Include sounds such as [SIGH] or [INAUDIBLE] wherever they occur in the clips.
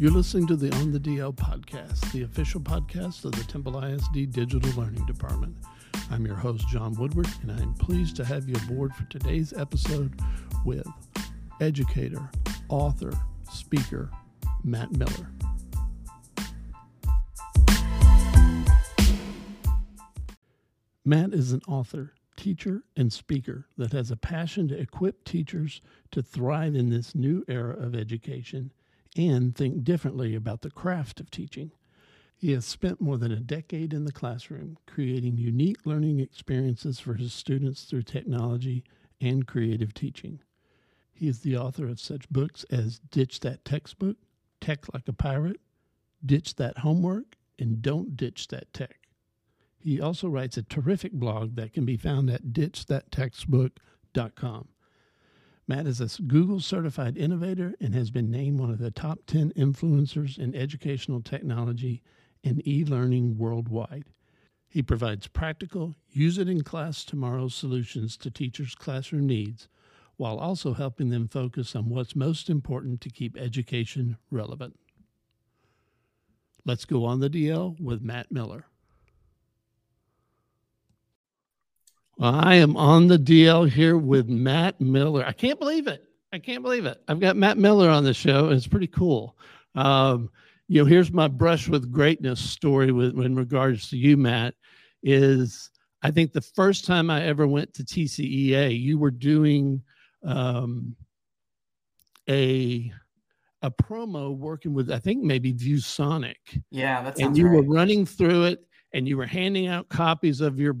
You're listening to the On the DL podcast, the official podcast of the Temple ISD Digital Learning Department. I'm your host, John Woodward, and I'm pleased to have you aboard for today's episode with educator, author, speaker, Matt Miller. Matt is an author, teacher, and speaker that has a passion to equip teachers to thrive in this new era of education and think differently about the craft of teaching. He has spent more than a decade in the classroom creating unique learning experiences for his students through technology and creative teaching. He is the author of such books as Ditch That Textbook, Tech Like a Pirate, Ditch That Homework, and Don't Ditch That Tech. He also writes a terrific blog that can be found at ditchthattextbook.com. Matt is a Google certified innovator and has been named one of the top 10 influencers in educational technology and e learning worldwide. He provides practical, use it in class tomorrow solutions to teachers' classroom needs while also helping them focus on what's most important to keep education relevant. Let's go on the DL with Matt Miller. Well, I am on the DL here with Matt Miller. I can't believe it. I can't believe it. I've got Matt Miller on the show. and It's pretty cool. Um, you know, here's my brush with greatness story with in regards to you, Matt. Is I think the first time I ever went to TCEA, you were doing um, a a promo working with I think maybe ViewSonic. Yeah, that's and you right. were running through it and you were handing out copies of your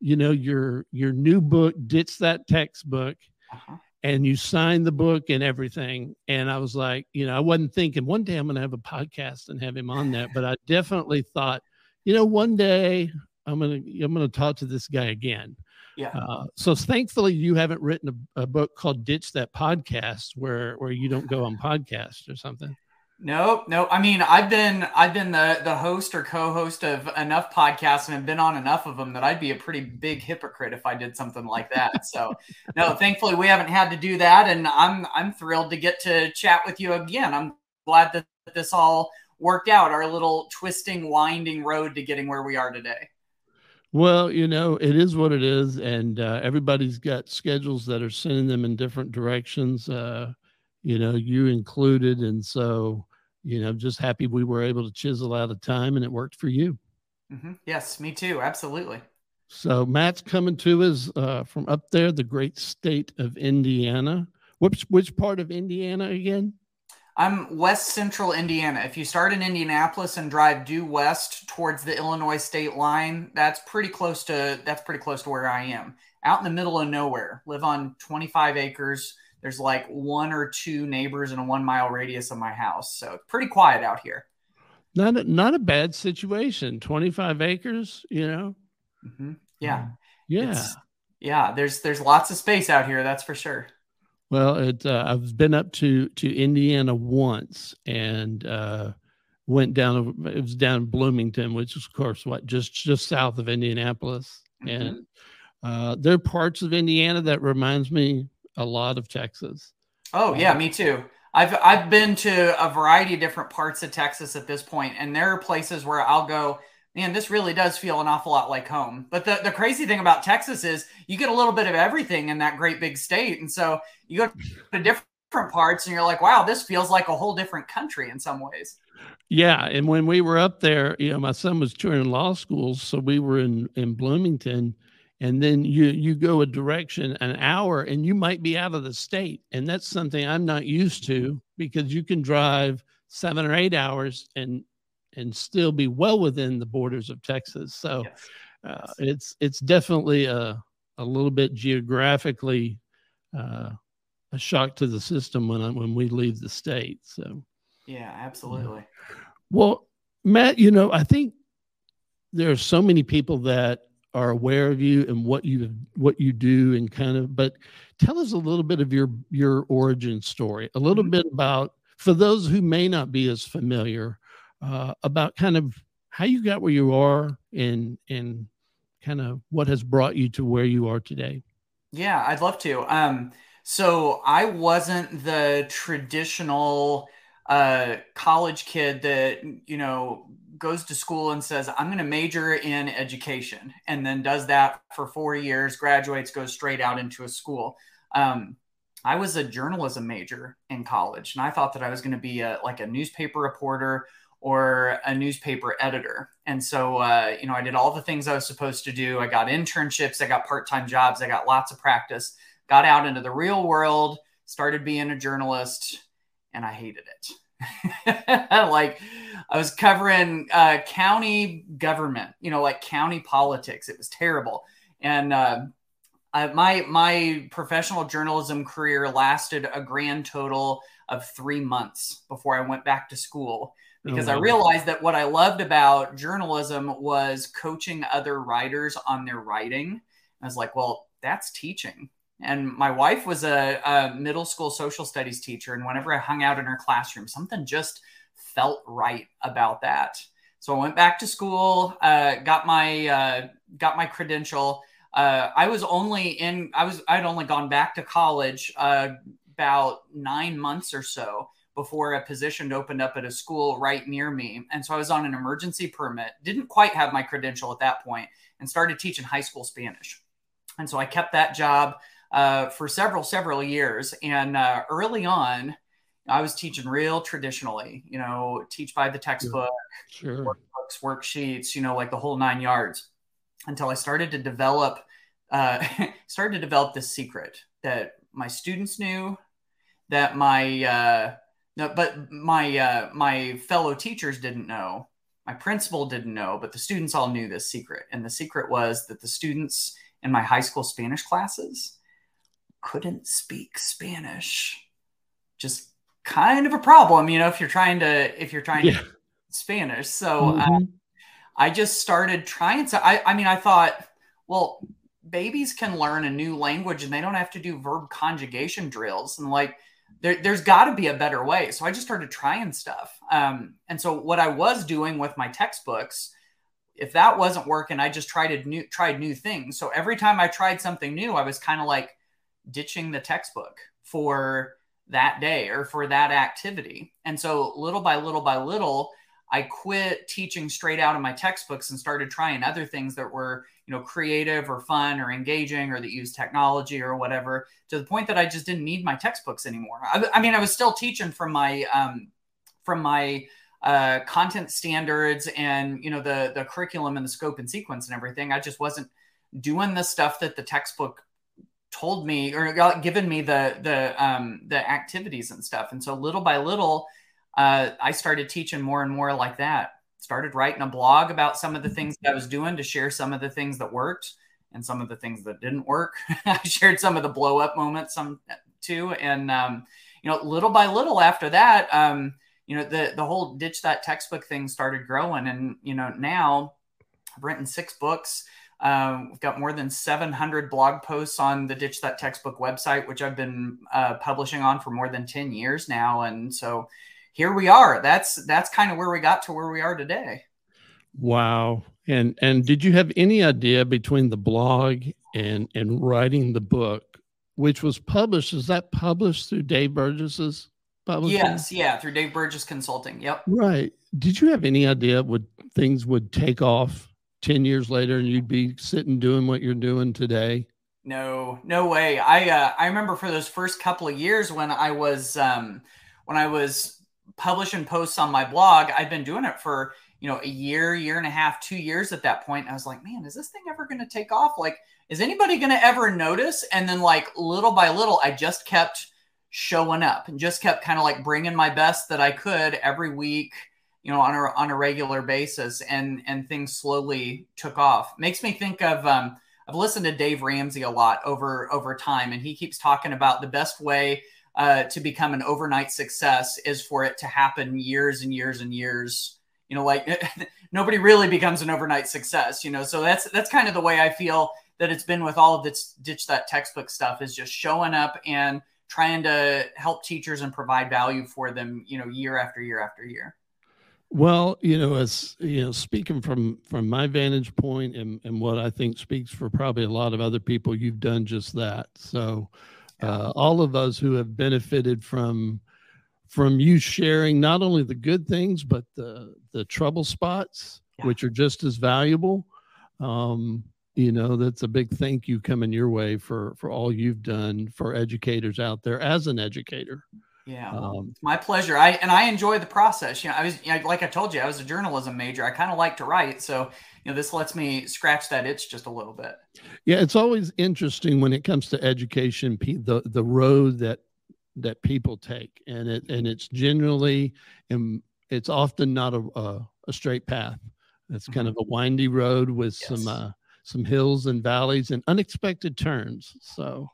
you know your your new book ditch that textbook uh-huh. and you signed the book and everything and i was like you know i wasn't thinking one day i'm going to have a podcast and have him on that but i [LAUGHS] definitely thought you know one day i'm going to i'm going to talk to this guy again yeah. Uh, so thankfully, you haven't written a, a, book called "Ditch That Podcast," where where you don't go on podcast or something. Nope, nope. I mean, I've been I've been the the host or co-host of enough podcasts and have been on enough of them that I'd be a pretty big hypocrite if I did something like that. So, no, thankfully we haven't had to do that, and I'm I'm thrilled to get to chat with you again. I'm glad that this all worked out. Our little twisting, winding road to getting where we are today. Well, you know, it is what it is, and uh, everybody's got schedules that are sending them in different directions. Uh, you know, you included. And so, you know, just happy we were able to chisel out a time and it worked for you. Mm-hmm. Yes, me too. Absolutely. So Matt's coming to us uh, from up there, the great state of Indiana. Which which part of Indiana again? I'm west central Indiana. If you start in Indianapolis and drive due west towards the Illinois state line, that's pretty close to that's pretty close to where I am. Out in the middle of nowhere. Live on 25 acres there's like one or two neighbors in a one mile radius of my house. So pretty quiet out here. Not a, not a bad situation. 25 acres, you know? Mm-hmm. Yeah. Yeah. It's, yeah. There's, there's lots of space out here. That's for sure. Well, it, uh, I've been up to, to Indiana once and, uh, went down, it was down Bloomington, which is of course what just, just south of Indianapolis. Mm-hmm. And, uh, there are parts of Indiana that reminds me a lot of Texas. Oh yeah, um, me too. I've I've been to a variety of different parts of Texas at this point, and there are places where I'll go. Man, this really does feel an awful lot like home. But the, the crazy thing about Texas is you get a little bit of everything in that great big state. And so you go to different parts and you're like, wow, this feels like a whole different country in some ways. Yeah. And when we were up there, you know, my son was touring law schools. So we were in, in Bloomington and then you you go a direction an hour and you might be out of the state and that's something i'm not used to because you can drive seven or eight hours and and still be well within the borders of texas. So yes. uh, it's it's definitely a a little bit geographically uh, a shock to the system when I, when we leave the state. So yeah. absolutely. Well matt you know i think there are so many people that are aware of you and what you what you do and kind of but tell us a little bit of your your origin story a little mm-hmm. bit about for those who may not be as familiar uh, about kind of how you got where you are and and kind of what has brought you to where you are today yeah i'd love to um so i wasn't the traditional a college kid that you know goes to school and says i'm going to major in education and then does that for four years graduates goes straight out into a school. Um, i was a journalism major in college and i thought that i was going to be a, like a newspaper reporter or a newspaper editor. And so uh, you know i did all the things i was supposed to do. I got internships i got part-time jobs i got lots of practice got out into the real world started being a journalist and I hated it. [LAUGHS] like I was covering uh, county government, you know, like county politics. It was terrible. And uh, I, my my professional journalism career lasted a grand total of three months before I went back to school because oh. I realized that what I loved about journalism was coaching other writers on their writing. I was like, well, that's teaching. And my wife was a, a, middle school social studies teacher. And whenever I hung out in her classroom, something just felt right about that. So I went back to school, uh, got my uh, got my credential. Uh, I was only in I was I'd only gone back to college uh, about nine months or so before a position opened up at a school right near me, and so I was on an emergency permit. Didn't quite have my credential at that point, and started teaching high school Spanish. And so I kept that job uh, for several several years. And uh, early on, I was teaching real traditionally. You know, teach by the textbook, sure. workbooks, worksheets. You know, like the whole nine yards. Until I started to develop, uh, [LAUGHS] started to develop this secret that my students knew, that my uh, no, but my uh, my fellow teachers didn't know. My principal didn't know, but the students all knew this secret. And the secret was that the students in my high school Spanish classes couldn't speak Spanish. Just kind of a problem, you know, if you're trying to if you're trying yeah. to Spanish. So uh, mm-hmm. I just started trying to. I, I mean, I thought, well, babies can learn a new language and they don't have to do verb conjugation drills and like there, has got to be a better way. So I just started trying stuff. Um, and so what I was doing with my textbooks, if that wasn't working, I just tried new tried new things. So every time I tried something new, I was kind of like ditching the textbook for that day or for that activity. And so little by little by little, I quit teaching straight out of my textbooks and started trying other things that were, you know, creative or fun or engaging or that use technology or whatever to the point that I just didn't need my textbooks anymore. I, I mean, I was still teaching from my, um, from my, uh, content standards and you know the the curriculum and the scope and sequence and everything. I just wasn't doing the stuff that the textbook told me or given me the the um, the activities and stuff. And so little by little, uh, I started teaching more and more like that. Started writing a blog about some of the things that I was doing to share some of the things that worked and some of the things that didn't work. [LAUGHS] I shared some of the blow up moments some too, and um, you know, little by little after that, um, you know, the the whole ditch that textbook thing started growing, and you know, now I've written six books. Um, we've got more than 700 blog posts on the Ditch That Textbook website, which I've been uh, publishing on for more than 10 years now. And so here we are. That's that's kind of where we got to where we are today. Wow. And and did you have any idea between the blog and and writing the book, which was published? Is that published through Dave Burgess's publishing? Yes, yeah, through Dave Burgess Consulting. Yep. Right. Did you have any idea would things would take off 10 years later and you'd be sitting doing what you're doing today? No, no way. I uh, I remember for those first couple of years when I was um, when I was publishing posts on my blog, I'd been doing it for you know a year, year and a half, two years at that point. I was like, man, is this thing ever going to take off? Like, is anybody going to ever notice? And then like little by little, I just kept showing up and just kept kind of like bringing my best that I could every week you know on a on a regular basis and and things slowly took off. Makes me think of um, i've listened to dave ramsey a lot over over time and he keeps talking about the best way uh, to become an overnight success is for it to happen years and years and years. You know like [LAUGHS] nobody really becomes an overnight success you know? So that's that's kind of the way i feel that it's been with all of this ditch that textbook stuff is just showing up and trying to help teachers and provide value for them you know year after year after year well, you know, as you know, speaking from from my vantage point and, and what I think speaks for probably a lot of other people, you've done just that. So, uh, all of us who have benefited from from you sharing not only the good things but the the trouble spots, yeah. which are just as valuable. Um, you know, that's a big thank you coming your way for for all you've done for educators out there as an educator. Yeah, um, my pleasure. I and I enjoy the process. You know, I was you know, like I told you, I was a journalism major. I kind of like to write, so you know, this lets me scratch that itch just a little bit. Yeah, it's always interesting when it comes to education, the the road that that people take, and it and it's generally and it's often not a a, a straight path. It's kind mm-hmm. of a windy road with yes. some uh, some hills and valleys and unexpected turns. So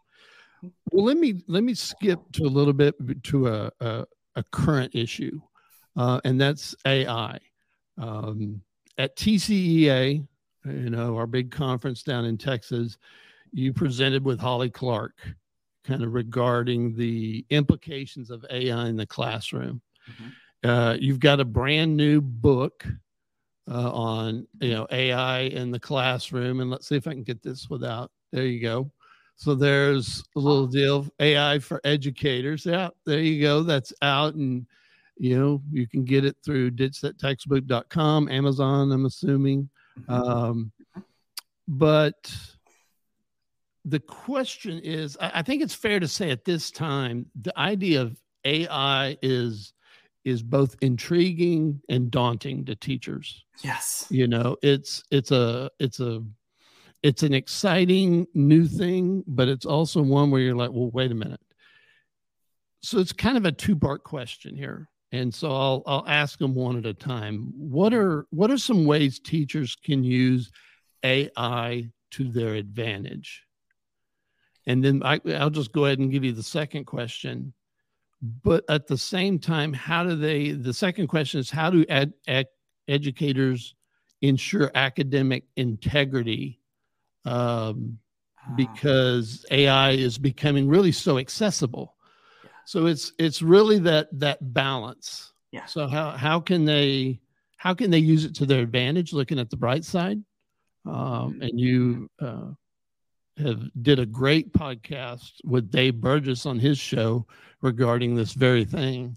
well, let me let me skip to a little bit to a a, a current issue, uh, and that's AI. Um, at TCEA, you know, our big conference down in Texas, you presented with Holly Clark, kind of regarding the implications of AI in the classroom. Mm-hmm. Uh, you've got a brand new book uh, on you know AI in the classroom, and let's see if I can get this without. There you go. So there's a little deal AI for educators. Yeah, there you go. That's out and you know, you can get it through ditchthattextbook.com, Amazon, I'm assuming. Mm-hmm. Um, but the question is, I, I think it's fair to say at this time, the idea of AI is is both intriguing and daunting to teachers. Yes. You know, it's it's a it's a it's an exciting new thing, but it's also one where you're like, well, wait a minute. So it's kind of a two-part question here. And so I'll I'll ask them one at a time. What are what are some ways teachers can use AI to their advantage? And then I, I'll just go ahead and give you the second question. But at the same time, how do they? The second question is how do ed, ed, educators ensure academic integrity um, ah. because AI is becoming really so accessible. So it's it's really that that balance. Yeah. So how how can they how can they use it to their advantage, looking at the bright side? Um, and you uh, have did a great podcast with Dave Burgess on his show regarding this very thing.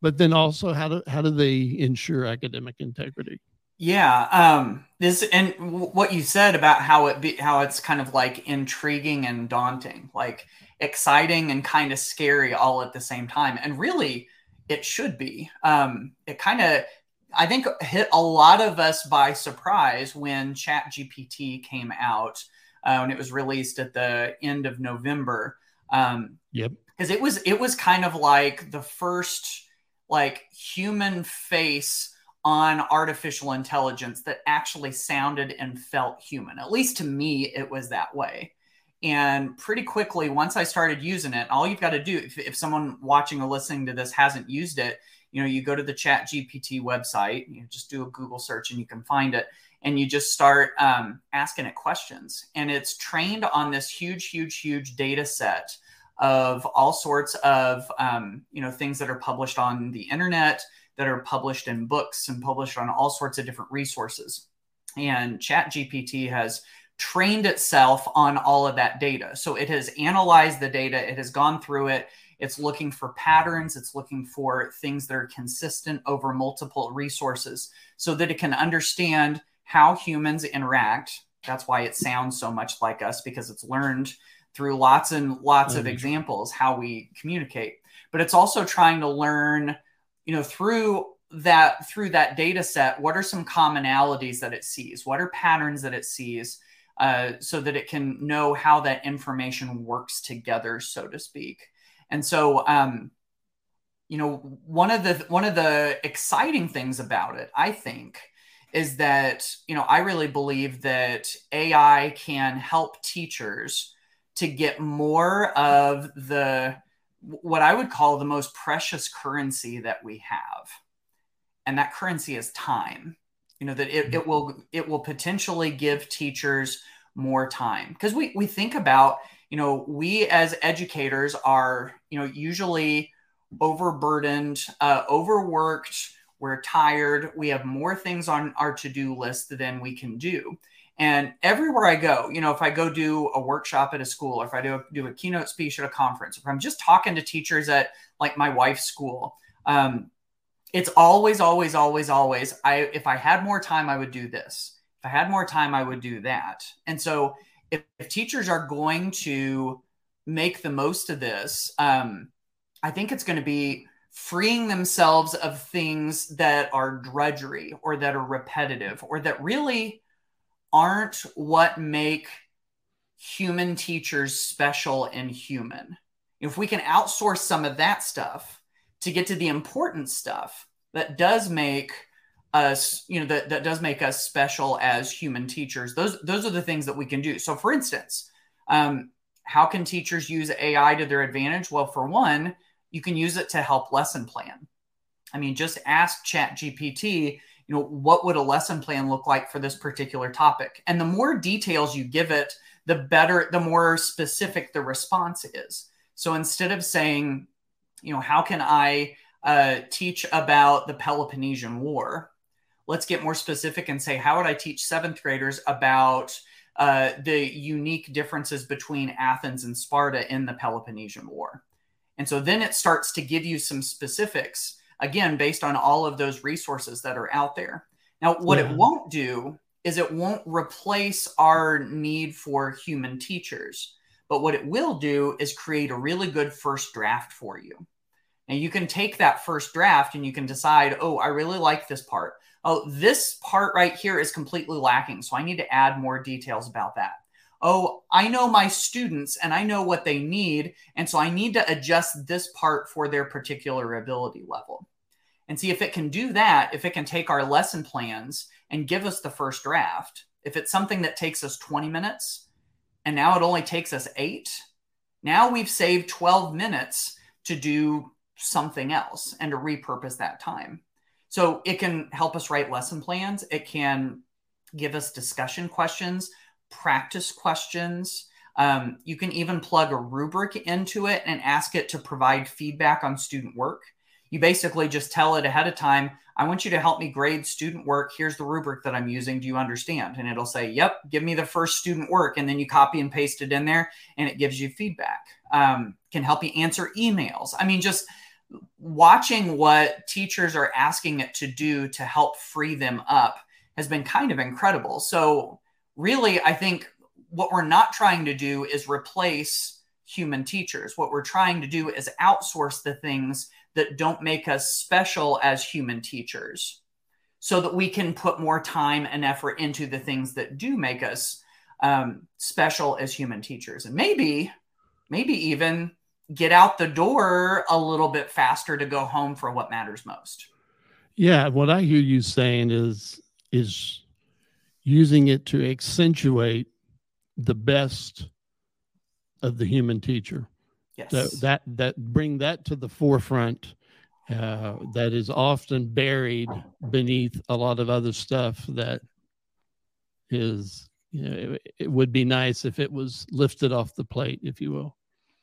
But then also, how do how do they ensure academic integrity? Yeah, um, this and what you said about how it be, how it's kind of like intriguing and daunting, like exciting and kind of scary all at the same time. And really, it should be. Um, it kind of, I think, hit a lot of us by surprise when Chat GPT came out uh, when it was released at the end of November. Um, yep. Because it was it was kind of like the first like human face on artificial intelligence that actually sounded and felt human. At least to me, it was that way. And pretty quickly, once I started using it, all you've got to do, if, if someone watching or listening to this hasn't used it, you know, you go to the Chat GPT website, you just do a Google search and you can find it, and you just start um, asking it questions. And it's trained on this huge, huge, huge data set of all sorts of, um, you know, things that are published on the internet, that are published in books and published on all sorts of different resources. And Chat GPT has trained itself on all of that data. So it has analyzed the data, it has gone through it, it's looking for patterns, it's looking for things that are consistent over multiple resources so that it can understand how humans interact. That's why it sounds so much like us because it's learned through lots and lots mm-hmm. of examples how we communicate. But it's also trying to learn, you know, through that through that data set what are some commonalities that it sees what are patterns that it sees uh, so that it can know how that information works together, so to speak. And so, um, you know, one of the one of the exciting things about it, I think, is that you know I really believe that AI can help teachers to get more of the what I would call the most precious currency that we have, and that currency is time. You know that it, it will it will potentially give teachers more time. Because we we think about you know we as educators are you know usually overburdened uh, overworked. We're tired. We have more things on our to-do list than we can do and everywhere i go you know if i go do a workshop at a school or if i do, do a keynote speech at a conference if i'm just talking to teachers at like my wife's school Um, it's always, always, always, always. I if I had more time, I would do this. If I had more time, I would do that. And so, if, if teachers are going to make the most of this, um, I think it's going to be freeing themselves of things that are drudgery or that are repetitive or that really aren't what make human teachers special and human. If we can outsource some of that stuff to get to the important stuff that does make us, you know, that, that does make us special as human teachers, those those are the things that we can do. So for instance, um, how can teachers use AI to their advantage? Well, for one, you can use it to help lesson plan. I mean, just ask Chat GPT, you know, what would a lesson plan look like for this particular topic? And the more details you give it, the better, the more specific the response is. So instead of saying, you know, how can I uh, teach about the Peloponnesian War? Let's get more specific and say, how would I teach seventh graders about uh, the unique differences between Athens and Sparta in the Peloponnesian War? And so then it starts to give you some specifics, again, based on all of those resources that are out there. Now, what yeah. it won't do is it won't replace our need for human teachers. But what it will do is create a really good first draft for you. And you can take that first draft and you can decide, oh, I really like this part. Oh, this part right here is completely lacking. So I need to add more details about that oh, I know my students and I know what they need. And so I need to adjust this part for their particular ability level. And see if it can do that, if it can take our lesson plans and give us the first draft. If it's something that takes us 20 minutes and now it only takes us eight, now we've saved 12 minutes to do something else and to repurpose that time. So it can help us write lesson plans. It can give us discussion questions practice questions. Um, you can even plug a rubric into it and ask it to provide feedback on student work. You basically just tell it ahead of time, I want you to help me grade student work. Here's the rubric that I'm using. Do you understand? And it'll say, Yep, give me the first student work. And then you copy and paste it in there and it gives you feedback. Um, can help you answer emails. I mean, just watching what teachers are asking it to do to help free them up has been kind of incredible. So, really, I think what we're not trying to do is replace human teachers. What we're trying to do is outsource the things that don't make us special as human teachers so that we can put more time and effort into the things that do make us um, special as human teachers. And maybe, maybe even get out the door a little bit faster to go home for what matters most. Yeah, what I hear you saying is is using it to accentuate the best of the human teacher. Yes. So that that bring that to the forefront. Uh, that is often buried beneath a lot of other stuff that is you know it, it, would be nice if it was lifted off the plate if you will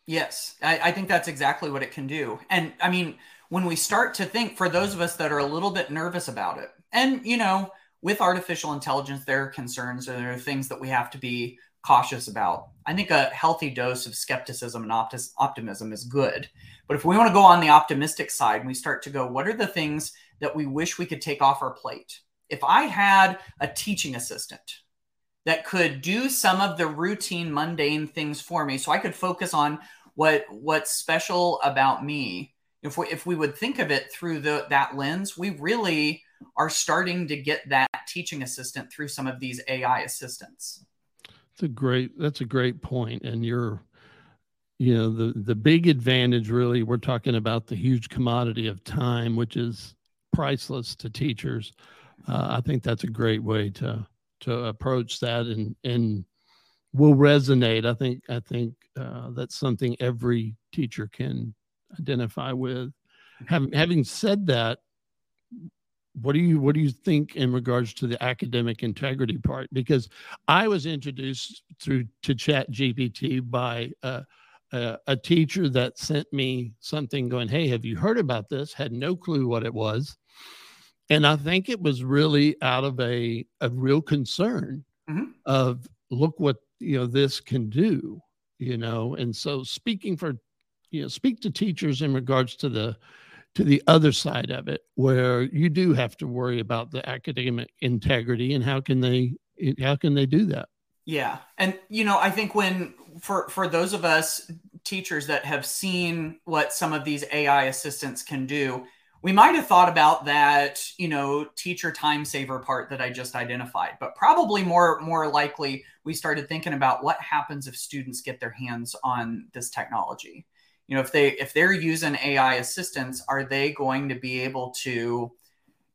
yes I, I think that's exactly what it can do and i mean when we start to think for those of us that are a little bit nervous about it and you know with artificial intelligence, there are concerns and there are things that we have to be cautious about. I think a healthy dose of skepticism and optis- optimism is good. But if we want to go on the optimistic side, and we start to go, what are the things that we wish we could take off our plate? If I had a teaching assistant that could do some of the routine, mundane things for me, so I could focus on what what's special about me. If we if we would think of it through the that lens, we really are starting to get that teaching assistant through some of these AI assistants. That's a great that's a great point. and you're you know the the big advantage really we're talking about the huge commodity of time which is priceless to teachers. Uh, I think that's a great way to to approach that and and will resonate. I think I think uh, that's something every teacher can identify with. Having having said that, what do you what do you think in regards to the academic integrity part? Because i was introduced through to chat gpt by uh, uh, a teacher that sent me something going hey have you heard about this? Had no clue what it was. And i think it was really out of a, a real concern mm-hmm. of look what you know this can do you know? And so speaking for you know speak to teachers in regards to the to the other side of it where you do have to worry about the academic integrity and how can they how can they do that? Yeah. And you know i think when for for those of us teachers that have seen what some of these ai assistants can do we might have thought about that you know teacher time saver part that i just identified but probably more more likely we started thinking about what happens if students get their hands on this technology you know if they if they're using ai assistants are they going to be able to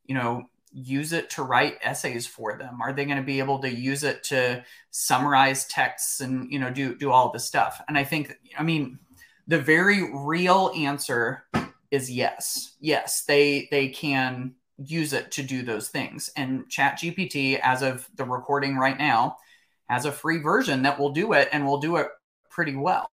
you know use it to write essays for them? Are they going to be able to use it to summarize texts and you know do do all this stuff? And i think i mean the very real answer is yes. Yes they they can use it to do those things. And chat gpt as of the recording right now has a free version that will do it and will do it pretty well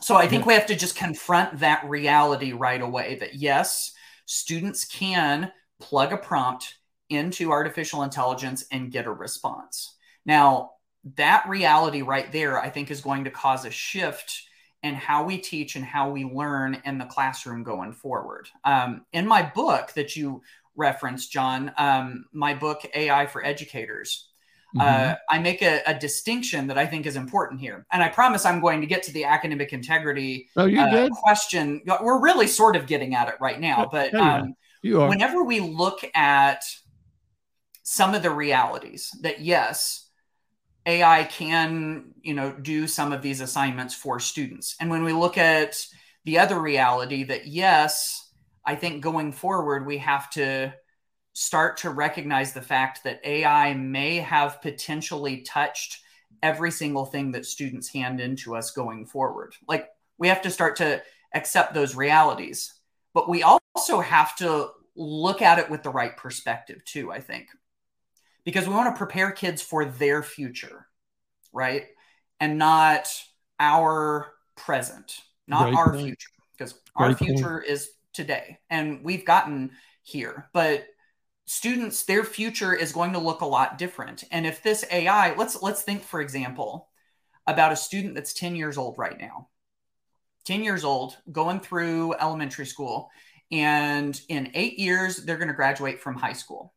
so I think we have to just confront that reality right away that yes, students can plug a prompt into artificial intelligence and get a response. Now, that reality right there, I think, is going to cause a shift in how we teach and how we learn in the classroom going forward. Um, in my book that you referenced, John, um, my book, AI for Educators, mm-hmm. Uh, I make a, a, distinction that I think is important here. And I promise I'm going to get to the academic integrity oh, you uh, question. We're really sort of getting at it right now. But um, whenever we look at some of the realities that, yes, AI can, you know, do some of these assignments for students. And when we look at the other reality that, yes, I think going forward, we have to start to recognize the fact that AI may have potentially touched every single thing that students hand into us going forward. Like we have to start to accept those realities, but we also have to look at it with the right perspective too, I think, because we want to prepare kids for their future, right? And not our present, not right our future, because our future is today and we've gotten here, but students their future is going to look a lot different. And if this ai let's let's think for example about a student that's 10 years old right now. 10 years old going through elementary school and in 8 years they're going to graduate from high school.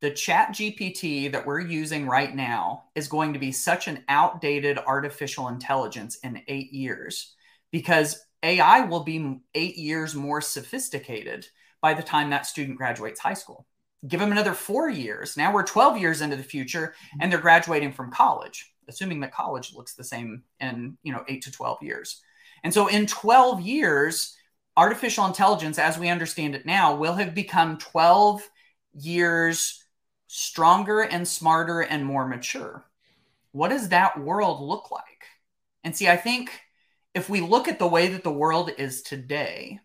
The chat gpt that we're using right now is going to be such an outdated artificial intelligence in 8 years because ai will be 8 years more sophisticated by the time that student graduates high school. Give them another four years. Now we're 12 years into the future and they're graduating from college, assuming that college looks the same in, you know, eight to 12 years. And so in 12 years, artificial intelligence, as we understand it now, will have become 12 years stronger and smarter and more mature. What does that world look like? And see, I think if we look at the way that the world is today,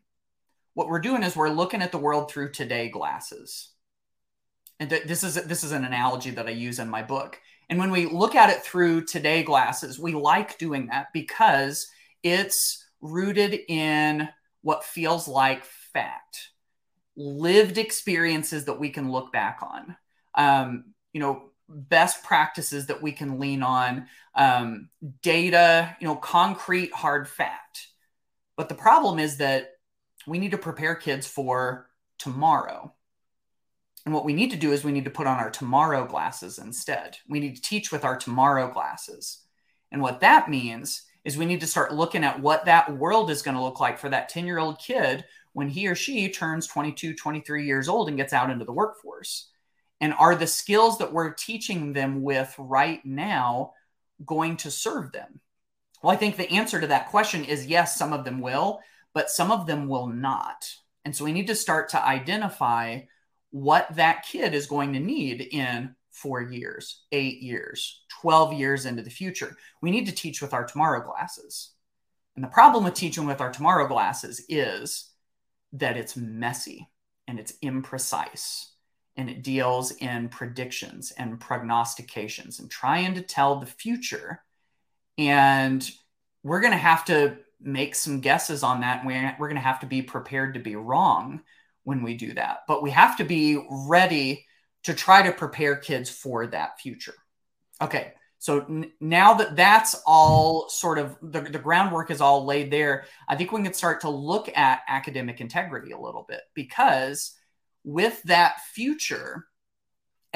what we're doing is we're looking at the world through today glasses. And th- this is this is an analogy that I use in my book. And when we look at it through today glasses, we like doing that because it's rooted in what feels like fact, lived experiences that we can look back on. Um, you know, best practices that we can lean on, um, data, you know, concrete hard fact. But the problem is that we need to prepare kids for tomorrow. And what we need to do is we need to put on our tomorrow glasses instead. We need to teach with our tomorrow glasses. And what that means is we need to start looking at what that world is going to look like for that 10 year old kid when he or she turns 22, 23 years old and gets out into the workforce. And are the skills that we're teaching them with right now going to serve them? Well, I think the answer to that question is yes, some of them will but some of them will not. And so we need to start to identify what that kid is going to need in four years, eight years, 12 years into the future. We need to teach with our tomorrow glasses. And the problem with teaching with our tomorrow glasses is that it's messy and it's imprecise and it deals in predictions and prognostications and trying to tell the future. And we're going to have to make some guesses on that. And we're, we're going to have to be prepared to be wrong when we do that. But we have to be ready to try to prepare kids for that future. Okay. So n- now that that's all sort of the, the groundwork is all laid there, I think we can start to look at academic integrity a little bit because with that future,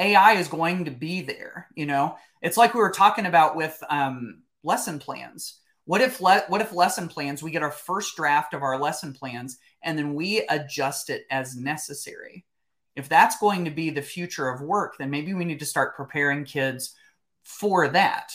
AI is going to be there. You know, it's like we were talking about with um, lesson plans. What if le- what if lesson plans? We get our first draft of our lesson plans, and then we adjust it as necessary. If that's going to be the future of work, then maybe we need to start preparing kids for that.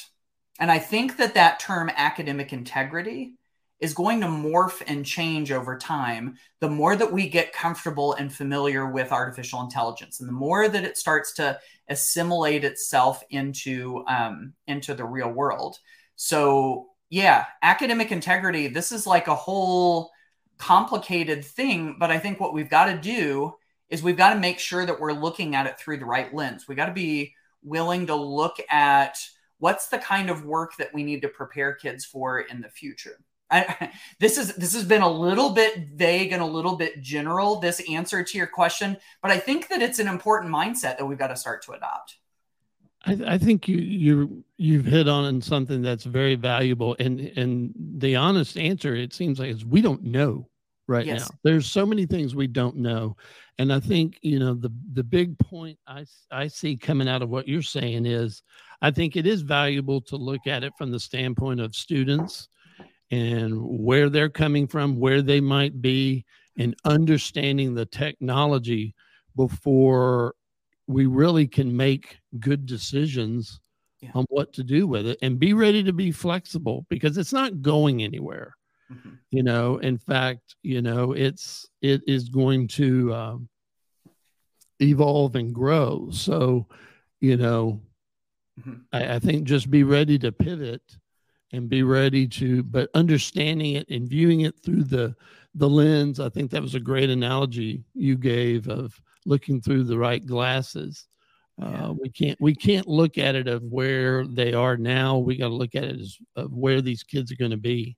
And I think that that term academic integrity is going to morph and change over time the more that we get comfortable and familiar with artificial intelligence and the more that it starts to assimilate itself into um, into the real world so yeah academic integrity this is like a whole complicated thing but i think what we've got to do is we've got to make sure that we're looking at it through the right lens we got to be willing to look at what's the kind of work that we need to prepare kids for in the future. I, [LAUGHS] this is this has been a little bit vague and a little bit general this answer to your question but i think that it's an important mindset that we've got to start to adopt I, I, think you you you've hit on something that's very valuable and and the honest answer it seems like is we don't know right yes. now there's so many things we don't know and I think, you know, the the big point I I see coming out of what you're saying is I think it is valuable to look at it from the standpoint of students and where they're coming from, where they might be, and understanding the technology before we really can make good decisions yeah. on what to do with it and be ready to be flexible because it's not going anywhere. Mm-hmm. You know, in fact, you know, it's it is going to um, evolve and grow. So, you know, mm-hmm. I, I think just be ready to pivot and be ready to, but understanding it and viewing it through the the lens. I think that was a great analogy you gave of looking through the right glasses. Uh, we can't we can't look at it of where they are now. We got to look at it as of where these kids are going to be.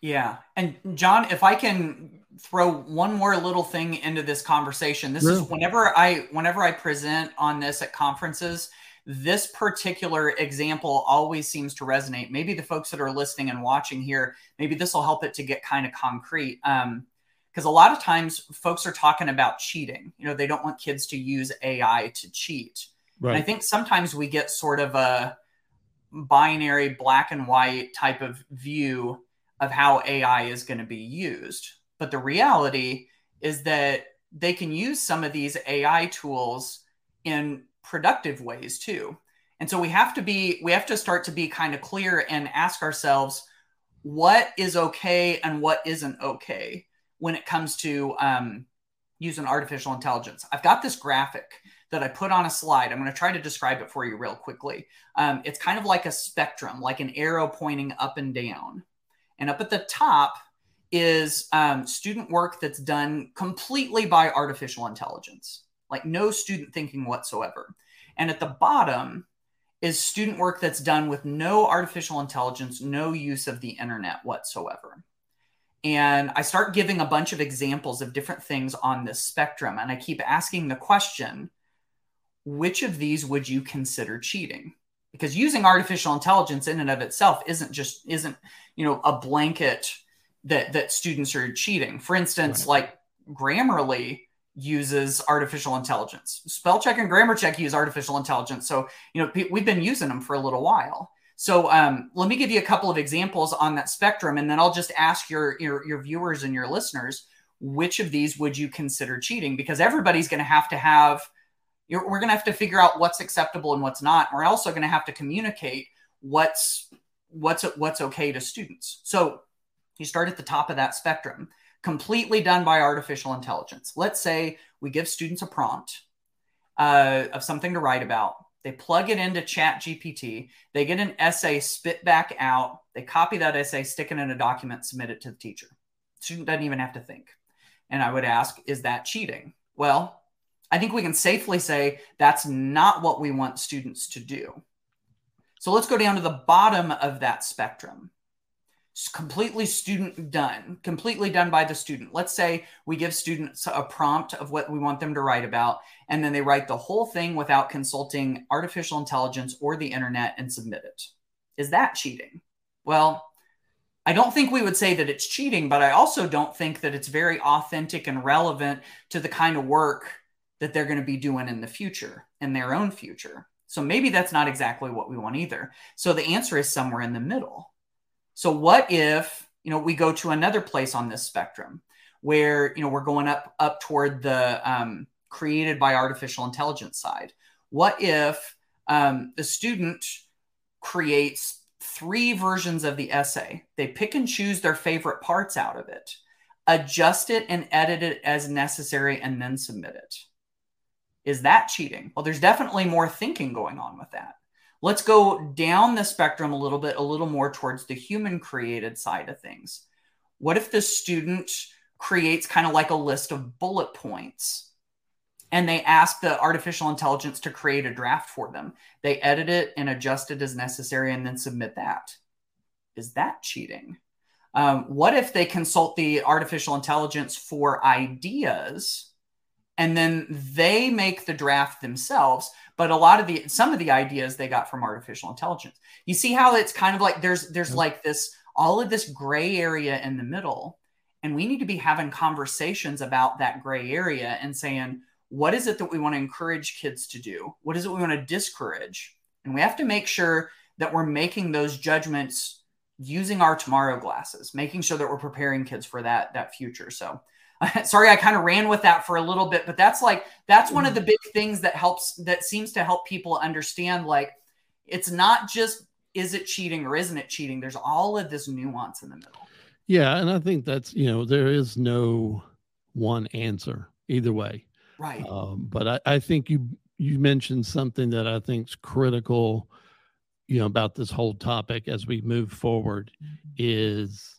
Yeah. And John, if I can throw one more little thing into this conversation. This is whenever I whenever I present on this at conferences, this particular example always seems to resonate. Maybe the folks that are listening and watching here, maybe this will help it to get kind of concrete. Um, because a lot of times folks are talking about cheating. You know, they don't want kids to use AI to cheat. Right. And I think sometimes we get sort of a binary black and white type of view of how AI is going to be used. But the reality is that they can use some of these AI tools in productive ways too. And so we have to be we have to start to be kind of clear and ask ourselves what is okay and what isn't okay when it comes to um, using artificial intelligence. I've got this graphic that I put on a slide. I'm going to try to describe it for you real quickly. Um, it's kind of like a spectrum, like an arrow pointing up and down. And up at the top is um, student work that's done completely by artificial intelligence, like no student thinking whatsoever. And at the bottom is student work that's done with no artificial intelligence, no use of the internet whatsoever. And I start giving a bunch of examples of different things on this spectrum. And I keep asking the question which of these would you consider cheating? Because using artificial intelligence in and of itself isn't just, isn't you know a blanket that that students are cheating for instance right. like grammarly uses artificial intelligence spell check and grammar check use artificial intelligence so you know we've been using them for a little while so um, let me give you a couple of examples on that spectrum and then i'll just ask your your, your viewers and your listeners which of these would you consider cheating because everybody's going to have to have we're going to have to figure out what's acceptable and what's not we're also going to have to communicate what's what's what's okay to students. So you start at the top of that spectrum, completely done by artificial intelligence. Let's say we give students a prompt uh, of something to write about. They plug it into Chat GPT. They get an essay spit back out. They copy that essay, stick it in a document, submit it to the teacher. Student doesn't even have to think. And I would ask, is that cheating? Well, I think we can safely say that's not what we want students to do. So let's go down to the bottom of that spectrum. Completely student done, completely done by the student. Let's say we give students a prompt of what we want them to write about, and then they write the whole thing without consulting artificial intelligence or the internet and submit it. Is that cheating? Well, I don't think we would say that it's cheating, but I also don't think that it's very authentic and relevant to the kind of work that they're going to be doing in the future, in their own future. So maybe that's not exactly what we want either. So the answer is somewhere in the middle. So what if, you know, we go to another place on this spectrum where, you know, we're going up up toward the um, created by artificial intelligence side. What if um, the student creates three versions of the essay? They pick and choose their favorite parts out of it, adjust it and edit it as necessary, and then submit it. Is that cheating? Well, there's definitely more thinking going on with that. Let's go down the spectrum a little bit, a little more towards the human created side of things. What if the student creates kind of like a list of bullet points and they ask the artificial intelligence to create a draft for them? They edit it and adjust it as necessary and then submit that. Is that cheating? Um, what if they consult the artificial intelligence for ideas and then they make the draft themselves? but a lot of the some of the ideas they got from artificial intelligence you see how it's kind of like there's there's mm-hmm. like this all of this gray area in the middle and we need to be having conversations about that gray area and saying what is it that we want to encourage kids to do what is it we want to discourage and we have to make sure that we're making those judgments using our tomorrow glasses making sure that we're preparing kids for that that future so [LAUGHS] sorry i kind of ran with that for a little bit but that's like that's one of mm. the big things that helps that seems to help people understand like it's not just is it cheating or isn't it cheating there's all of this nuance in the middle yeah and i think that's you know there is no one answer either way right um, but I, I think you you mentioned something that i think is critical you know about this whole topic as we move forward mm-hmm. is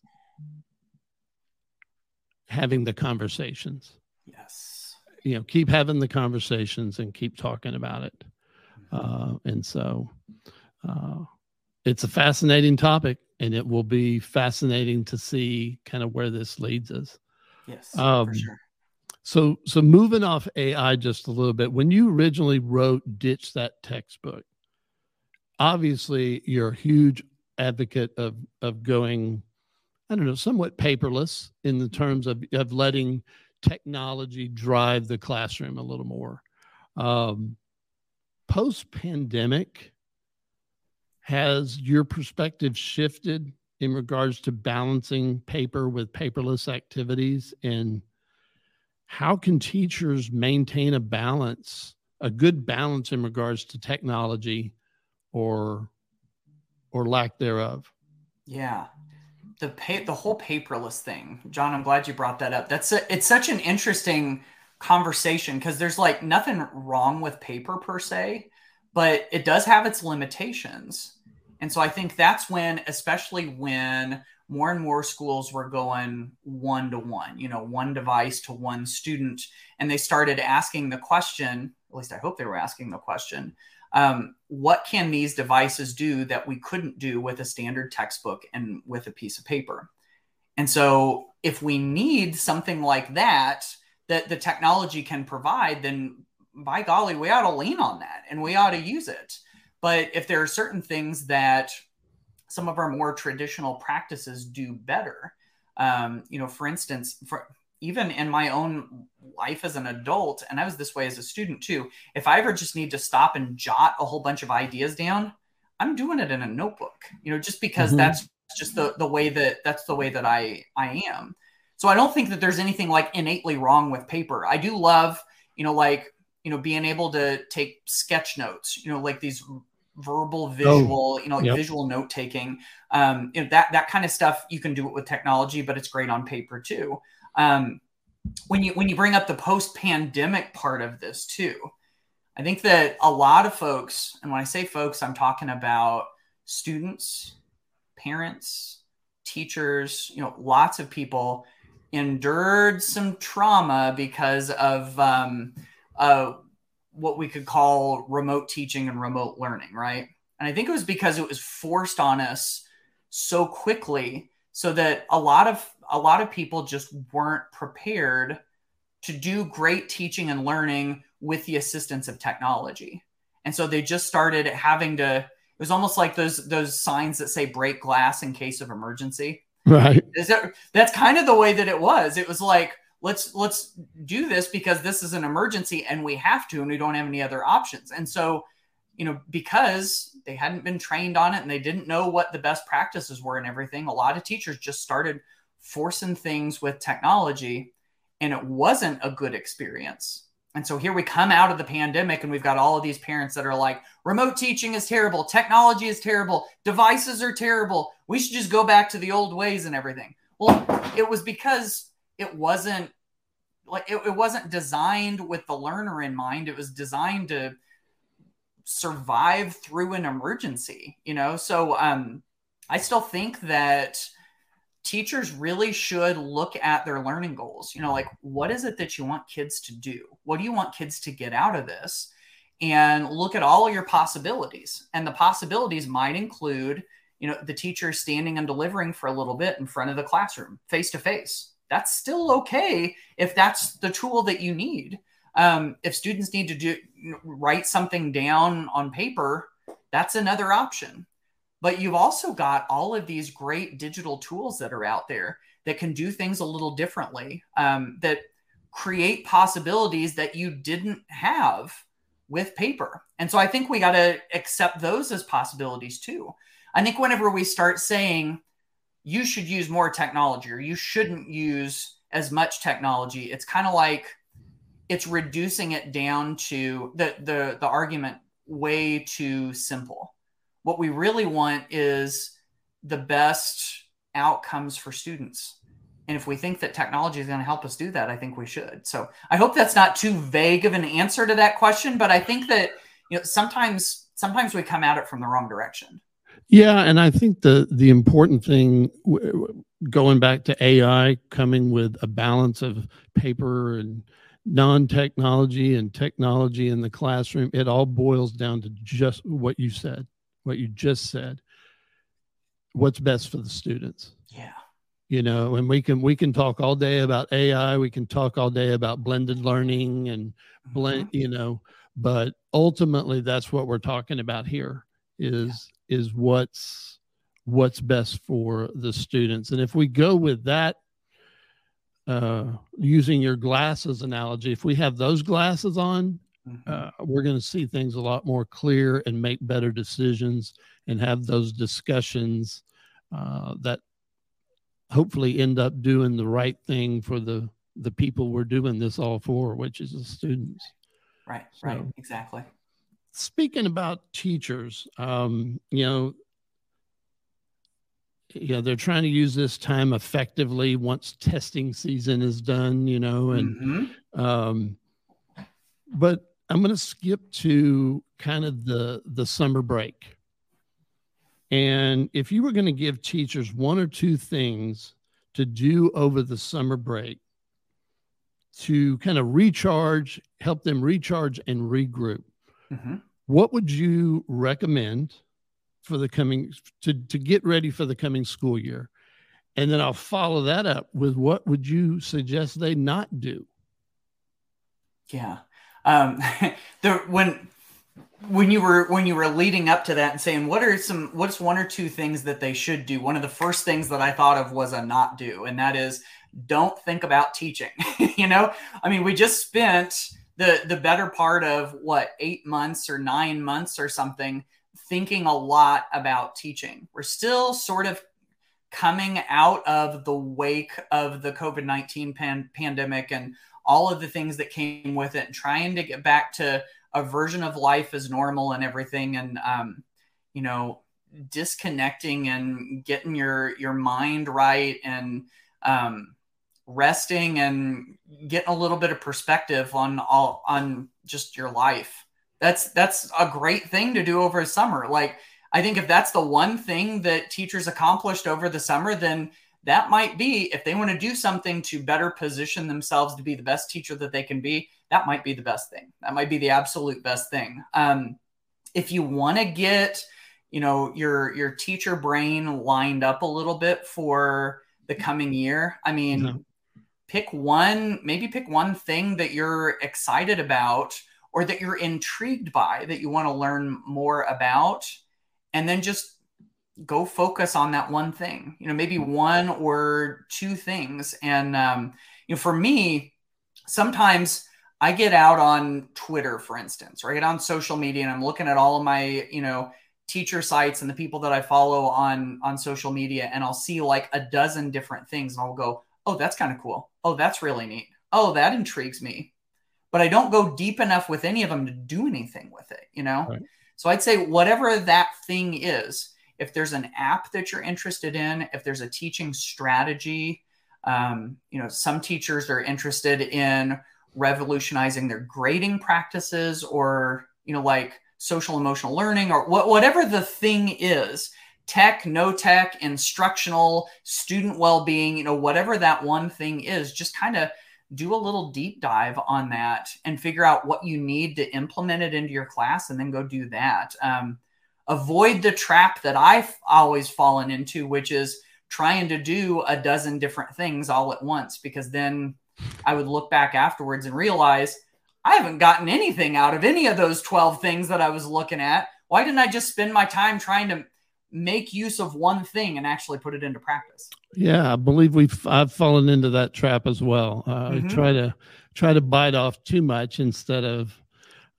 having the conversations. Yes. You know, keep having the conversations and keep talking about it. Mm-hmm. Uh, and so uh, it's a fascinating topic, and it will be fascinating to see kind of where this leads us. Yes, um, sure. So, so moving off AI just a little bit, when you originally wrote "Ditch That Textbook," obviously you're a huge advocate of of going I don't know, somewhat paperless in the terms of, of letting technology drive the classroom a little more. Um, Post pandemic, has your perspective shifted in regards to balancing paper with paperless activities? And how can teachers maintain a balance, a good balance in regards to technology or or lack thereof? Yeah the pay, the whole paperless thing, John. I'm glad you brought that up. That's a, it's such an interesting conversation because there's like nothing wrong with paper per se, but it does have its limitations. And so I think that's when, especially when more and more schools were going one to one, you know, one device to one student, and they started asking the question. At least I hope they were asking the question um, what can these devices do that we couldn't do with a standard textbook and with a piece of paper? And so, if we need something like that, that the technology can provide, then by golly, we ought to lean on that and we ought to use it. But if there are certain things that some of our more traditional practices do better, um, you know, for instance, for even in my own life as an adult, and I was this way as a student too, if I ever just need to stop and jot a whole bunch of ideas down, I'm doing it in a notebook, you know, just because mm-hmm. that's just the, the way that that's the way that I, I am. So I don't think that there's anything like innately wrong with paper. I do love, you know, like, you know, being able to take sketch notes, you know, like these verbal oh, visual oh, you know yep. visual note taking um you know, that that kind of stuff you can do it with technology but it's great on paper too um, when you when you bring up the post pandemic part of this too, I think that a lot of folks, and when I say folks, I'm talking about students, parents, teachers, you know, lots of people endured some trauma because of um, uh, what we could call remote teaching and remote learning, right? And I think it was because it was forced on us so quickly so that a lot of a lot of people just weren't prepared to do great teaching and learning with the assistance of technology. And so they just started having to it was almost like those those signs that say break glass in case of emergency. Right. Is that, that's kind of the way that it was. It was like let's let's do this because this is an emergency and we have to and we don't have any other options. And so you know, because they hadn't been trained on it and they didn't know what the best practices were and everything, a lot of teachers just started forcing things with technology and it wasn't a good experience. And so here we come out of the pandemic and we've got all of these parents that are like, remote teaching is terrible, technology is terrible, devices are terrible. We should just go back to the old ways and everything. Well, it was because it wasn't like it, it wasn't designed with the learner in mind. It was designed to survive through an emergency, you know? So um, I still think that teachers really should look at their learning goals. You know, like what is it that you want kids to do? What do you want kids to get out of this? And look at all your possibilities. And the possibilities might include, you know, the teacher standing and delivering for a little bit in front of the classroom, face to face. That's still okay if that's the tool that you need. Um, if students need to do write something down on paper, that's another option. But you've also got all of these great digital tools that are out there that can do things a little differently, um, that create possibilities that you didn't have with paper. And so I think we got to accept those as possibilities too. I think whenever we start saying you should use more technology or you shouldn't use as much technology, it's kind of like it's reducing it down to the the the argument way too simple. What we really want is the best outcomes for students. And if we think that technology is going to help us do that, I think we should. So I hope that's not too vague of an answer to that question, but I think that you know sometimes sometimes we come at it from the wrong direction. Yeah, and I think the the important thing going back to AI coming with a balance of paper and non-technology and technology in the classroom it all boils down to just what you said what you just said what's best for the students yeah you know and we can we can talk all day about ai we can talk all day about blended learning and blend mm-hmm. you know but ultimately that's what we're talking about here is yeah. is what's what's best for the students and if we go with that uh, using your glasses analogy, if we have those glasses on, mm-hmm. uh, we're going to see things a lot more clear and make better decisions and have those discussions uh, that hopefully end up doing the right thing for the the people we're doing this all for, which is the students. Right, so, right, exactly. Speaking about teachers, um, you know, you know they're trying to use this time effectively once testing season is done you know and mm-hmm. um but i'm going to skip to kind of the the summer break. And if you were going to give teachers one or two things to do over the summer break to kind of recharge help them recharge and regroup mm-hmm. what would you recommend for the coming to to get ready for the coming school year? And then i'll follow that up with what would you suggest they not do? Yeah um [LAUGHS] the when when you were when you were leading up to that and saying what are some what's one or two things that they should do one of the first things that i thought of was a not do and that is don't think about teaching [LAUGHS] you know i mean we just spent the the better part of what eight months or nine months or something thinking a lot about teaching. We're still sort of coming out of the wake of the COVID 19 pan- pandemic and all of the things that came with it, and trying to get back to a version of life as normal and everything. And, um, you know, disconnecting and getting your your mind right and um, resting and getting a little bit of perspective on all on just your life that's that's a great thing to do over a summer. Like I think if that's the one thing that teachers accomplished over the summer, then that might be if they want to do something to better position themselves to be the best teacher that they can be. That might be the best thing. That might be the absolute best thing. Um, if you want to get you know your your teacher brain lined up a little bit for the coming year i mean mm-hmm. pick one maybe pick one thing that you're excited about or that you're intrigued by that you want to learn more about and then just go focus on that one thing you know maybe one or two things. And um, you know for me sometimes i get out on twitter for instance or i get on social media and i'm looking at all of my you know teacher sites and the people that i follow on on social media and i'll see like a dozen different things and i'll go oh that's kind of cool. Oh that's really neat. Oh that intrigues me. But i don't go deep enough with any of them to do anything with it you know? Right. so i'd say whatever that thing is if there's an app that you're interested in, if there's a teaching strategy, um, you know, some teachers are interested in revolutionizing their grading practices or, you know, like social emotional learning or wh- whatever the thing is tech, no tech, instructional, student well being, you know, whatever that one thing is, just kind of do a little deep dive on that and figure out what you need to implement it into your class and then go do that. Um, avoid the trap that I've always fallen into, which is trying to do a dozen different things all at once, because then I would look back afterwards and realize I haven't gotten anything out of any of those 12 things that I was looking at. Why didn't I just spend my time trying to make use of one thing and actually put it into practice? Yeah, I believe we've I've fallen into that trap as well. Uh, mm-hmm. Try to try to bite off too much instead of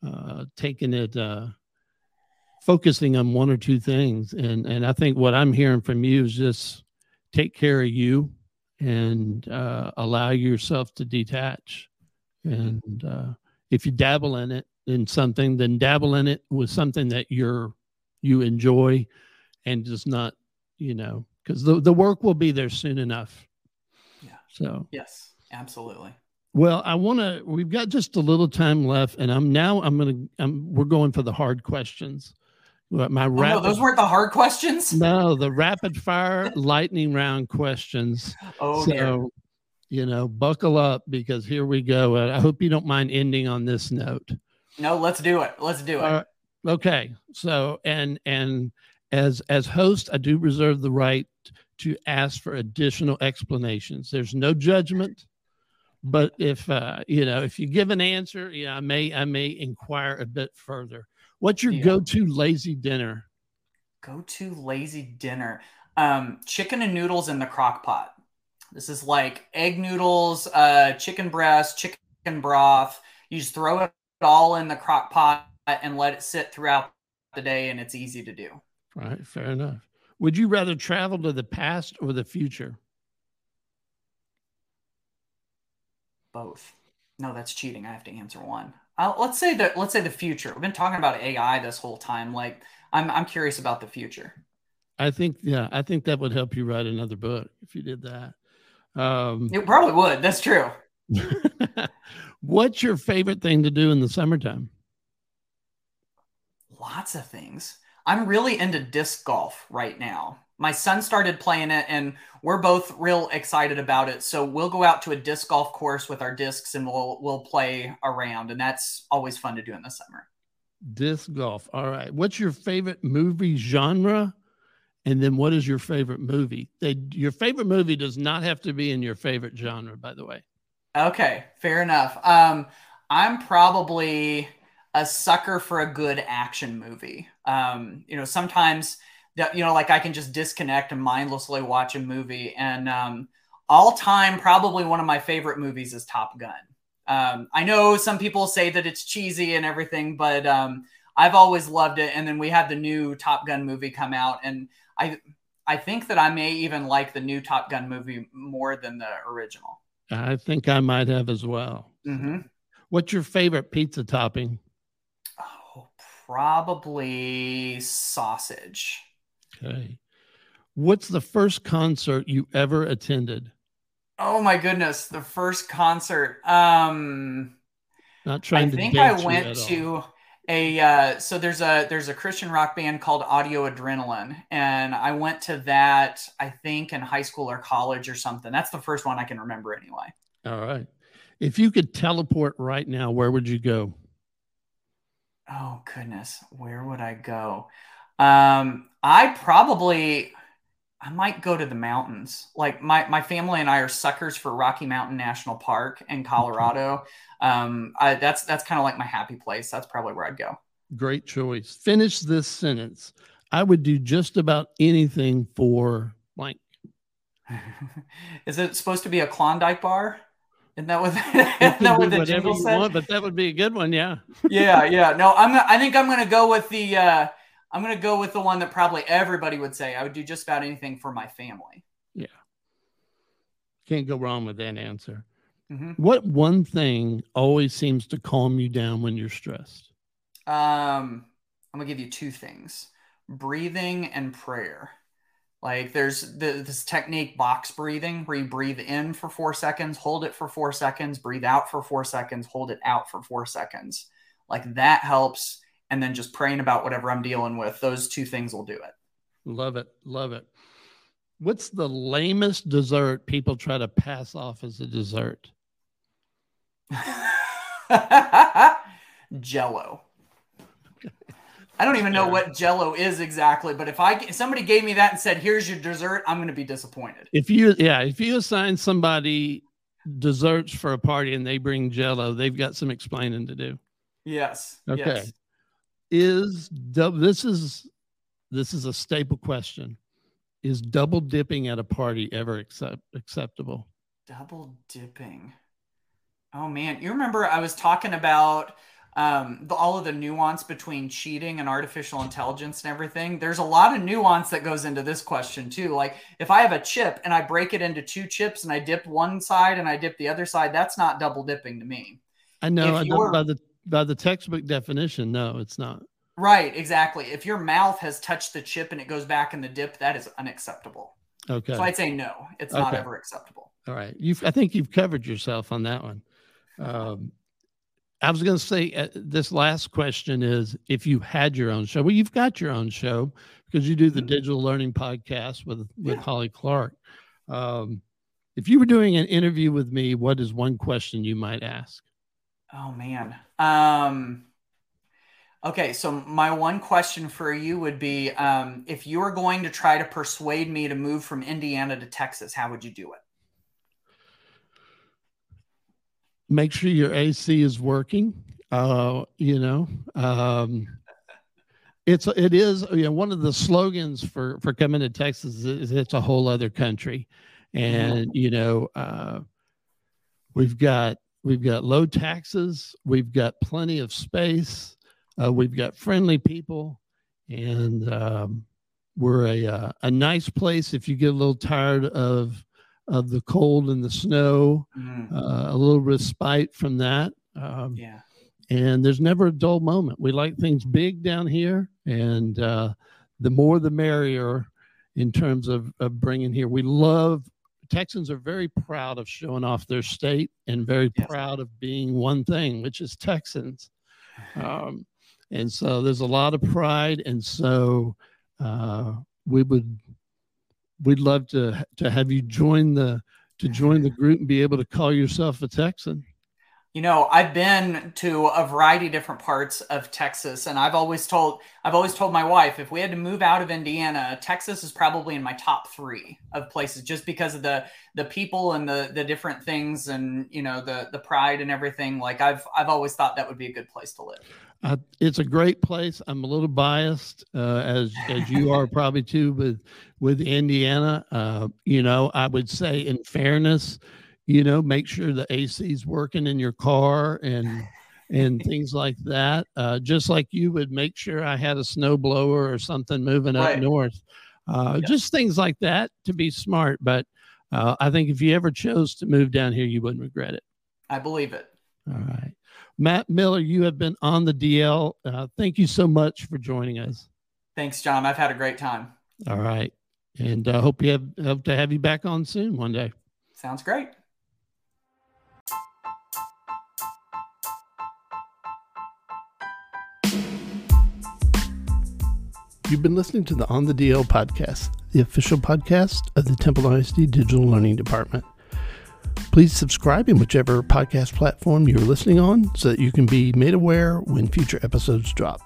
uh, taking it uh, focusing on one or two things. And and I think what I'm hearing from you is just take care of you and uh, allow yourself to detach. And uh, if you dabble in it in something, then dabble in it with something that you're you enjoy and does not, you know, because the, the work will be there soon enough. Yeah. So yes, absolutely. Well, I want to. We've got just a little time left, and I'm now. I'm gonna. I'm. We're going for the hard questions. My oh, no, those weren't the hard questions. No, the rapid fire lightning round questions. [LAUGHS] Oh, so dear. you know, buckle up because here we go. I hope you don't mind ending on this note. No, let's do it. Let's do it. Uh, okay. So, and and as as host, I do reserve the right to ask for additional explanations. There's no judgment, but if uh, you know, if you give an answer, yeah, I may I may inquire a bit further. What's your yeah. go-to lazy dinner? Go-to lazy dinner. Um, chicken and noodles in the crock pot. This is like egg noodles, uh, chicken breast, chicken broth. You just throw it all in the crock pot and let it sit throughout the day, and it's easy to do. Right, fair enough. Would you rather travel to the past or the future? Both. No, that's cheating. I have to answer one. Uh, let's say that let's say the future. We've been talking about AI this whole time. Like, I'm I'm curious about the future. I think yeah, I think that would help you write another book if you did that. Um, it probably would. That's true. [LAUGHS] What's your favorite thing to do in the summertime? Lots of things. I'm really into disc golf right now my son started playing it and we're both real excited about it. So we'll go out to a disc golf course with our discs and we'll we'll play around and that's always fun to do in the summer. Disc golf. All right. What's your favorite movie genre? And then what is your favorite movie? They, your favorite movie does not have to be in your favorite genre by the way. Okay fair enough. Um i'm probably a sucker for a good action movie. Um you know sometimes that you know like i can just disconnect and mindlessly watch a movie. And um, all time probably one of my favorite movies is top gun. Um, i know some people say that it's cheesy and everything but um, i've always loved it. And then we had the new top gun movie come out. And i i think that i may even like the new top gun movie more than the original. I think i might have as well. Mm-hmm. what's your favorite pizza topping? Oh probably sausage Okay. What's the first concert you ever attended? Oh my goodness, the first concert. Um not trying I to think I went to a uh, so there's a there's a Christian rock band called Audio Adrenaline, and I went to that I think in high school or college or something. That's the first one I can remember anyway. All right. If you could teleport right now, where would you go? Oh goodness, where would I go? Um, I probably I might go to the mountains. Like my my family and I are suckers for Rocky Mountain National Park in Colorado. Um, I, that's that's kind of like my happy place. That's probably where I'd go. Great choice. Finish this sentence. I would do just about anything for blank. [LAUGHS] Is it supposed to be a Klondike bar? Isn't that what, [LAUGHS] isn't that what the jingle said? Want, but that would be a good one, yeah. yeah, yeah. No, I'm. I think I'm going to go with the. Uh, I'm going to go with the one that probably everybody would say. I would do just about anything for my family. Yeah. Can't go wrong with that answer. Mm-hmm. What one thing always seems to calm you down when you're stressed? Um, I'm gonna give you two things: breathing and prayer. Like there's the, this technique, box breathing, where you breathe in for four seconds, hold it for four seconds, breathe out for four seconds, hold it out for four seconds. Like that helps. And then just praying about whatever I'm dealing with. Those two things will do it. Love it. Love it. What's the lamest dessert people try to pass off as a dessert? [LAUGHS] Jello. I don't even know what Jello is exactly, but if I if somebody gave me that and said, "Here's your dessert," I'm going to be disappointed. If you yeah, if you assign somebody desserts for a party and they bring Jello, they've got some explaining to do. Yes. Okay. Yes. Is this is this is a staple question? Is double dipping at a party ever accept, acceptable? Double dipping. Oh man, you remember I was talking about um, the, all of the nuance between cheating and artificial intelligence and everything. There's a lot of nuance that goes into this question too. Like if I have a chip and I break it into two chips and I dip one side and I dip the other side, that's not double dipping to me. I know. I by the by the textbook definition, no, it's not. Right, exactly. If your mouth has touched the chip and it goes back in the dip, that is unacceptable. Okay. So I'd say no, it's okay. not ever acceptable. All right. You've I think you've covered yourself on that one. Um, I was going to say uh, this last question is if you had your own show. Well, you've got your own show because you do the mm-hmm. digital learning podcast with with yeah. Holly Clark. Um, if you were doing an interview with me, what is one question you might ask? Oh man. Um, okay, so my one question for you would be um, if you were going to try to persuade me to move from Indiana to Texas, how would you do it? make sure your AC is working. Uh, you know, um, it's it is you know one of the slogans for for coming to Texas is it's a whole other country, and you know uh, we've got we've got low taxes, we've got plenty of space, uh, we've got friendly people, and um, we're a uh, a nice place if you get a little tired of of the cold and the snow, mm. uh, a little respite from that. Um, yeah. And there's never a dull moment. We like things big down here, and uh, the more the merrier in terms of, of bringing here. We love Texans are very proud of showing off their state and very yes. proud of being one thing, which is Texans. [SIGHS] Um, and so there's a lot of pride. And so uh, we would we'd love to to have you join the to join the group and be able to call yourself a Texan. You know, I've been to a variety of different parts of Texas, and I've always told I've always told my wife if we had to move out of Indiana, Texas is probably in my top three of places, just because of the the people and the the different things, and you know the the pride and everything. Like I've I've always thought that would be a good place to live. Uh, it's a great place. I'm a little biased, uh, as as you are [LAUGHS] probably too, with with Indiana. Uh, you know, I would say, in fairness, you know, make sure the AC is working in your car and and [LAUGHS] things like that. Uh, just like you would make sure I had a snow blower or something moving right. up north. Uh, yeah. Just things like that to be smart. But uh, I think if you ever chose to move down here, you wouldn't regret it. I believe it. All right. Matt Miller, you have been on the DL. Uh, thank you so much for joining us. Thanks, John. I've had a great time. All right. And I uh, hope you have hope to have you back on soon one day. Sounds great. You've been listening to the On the DL podcast, the official podcast of the Temple ISD Digital Learning Department. Please subscribe in whichever podcast platform you're listening on so that you can be made aware when future episodes drop.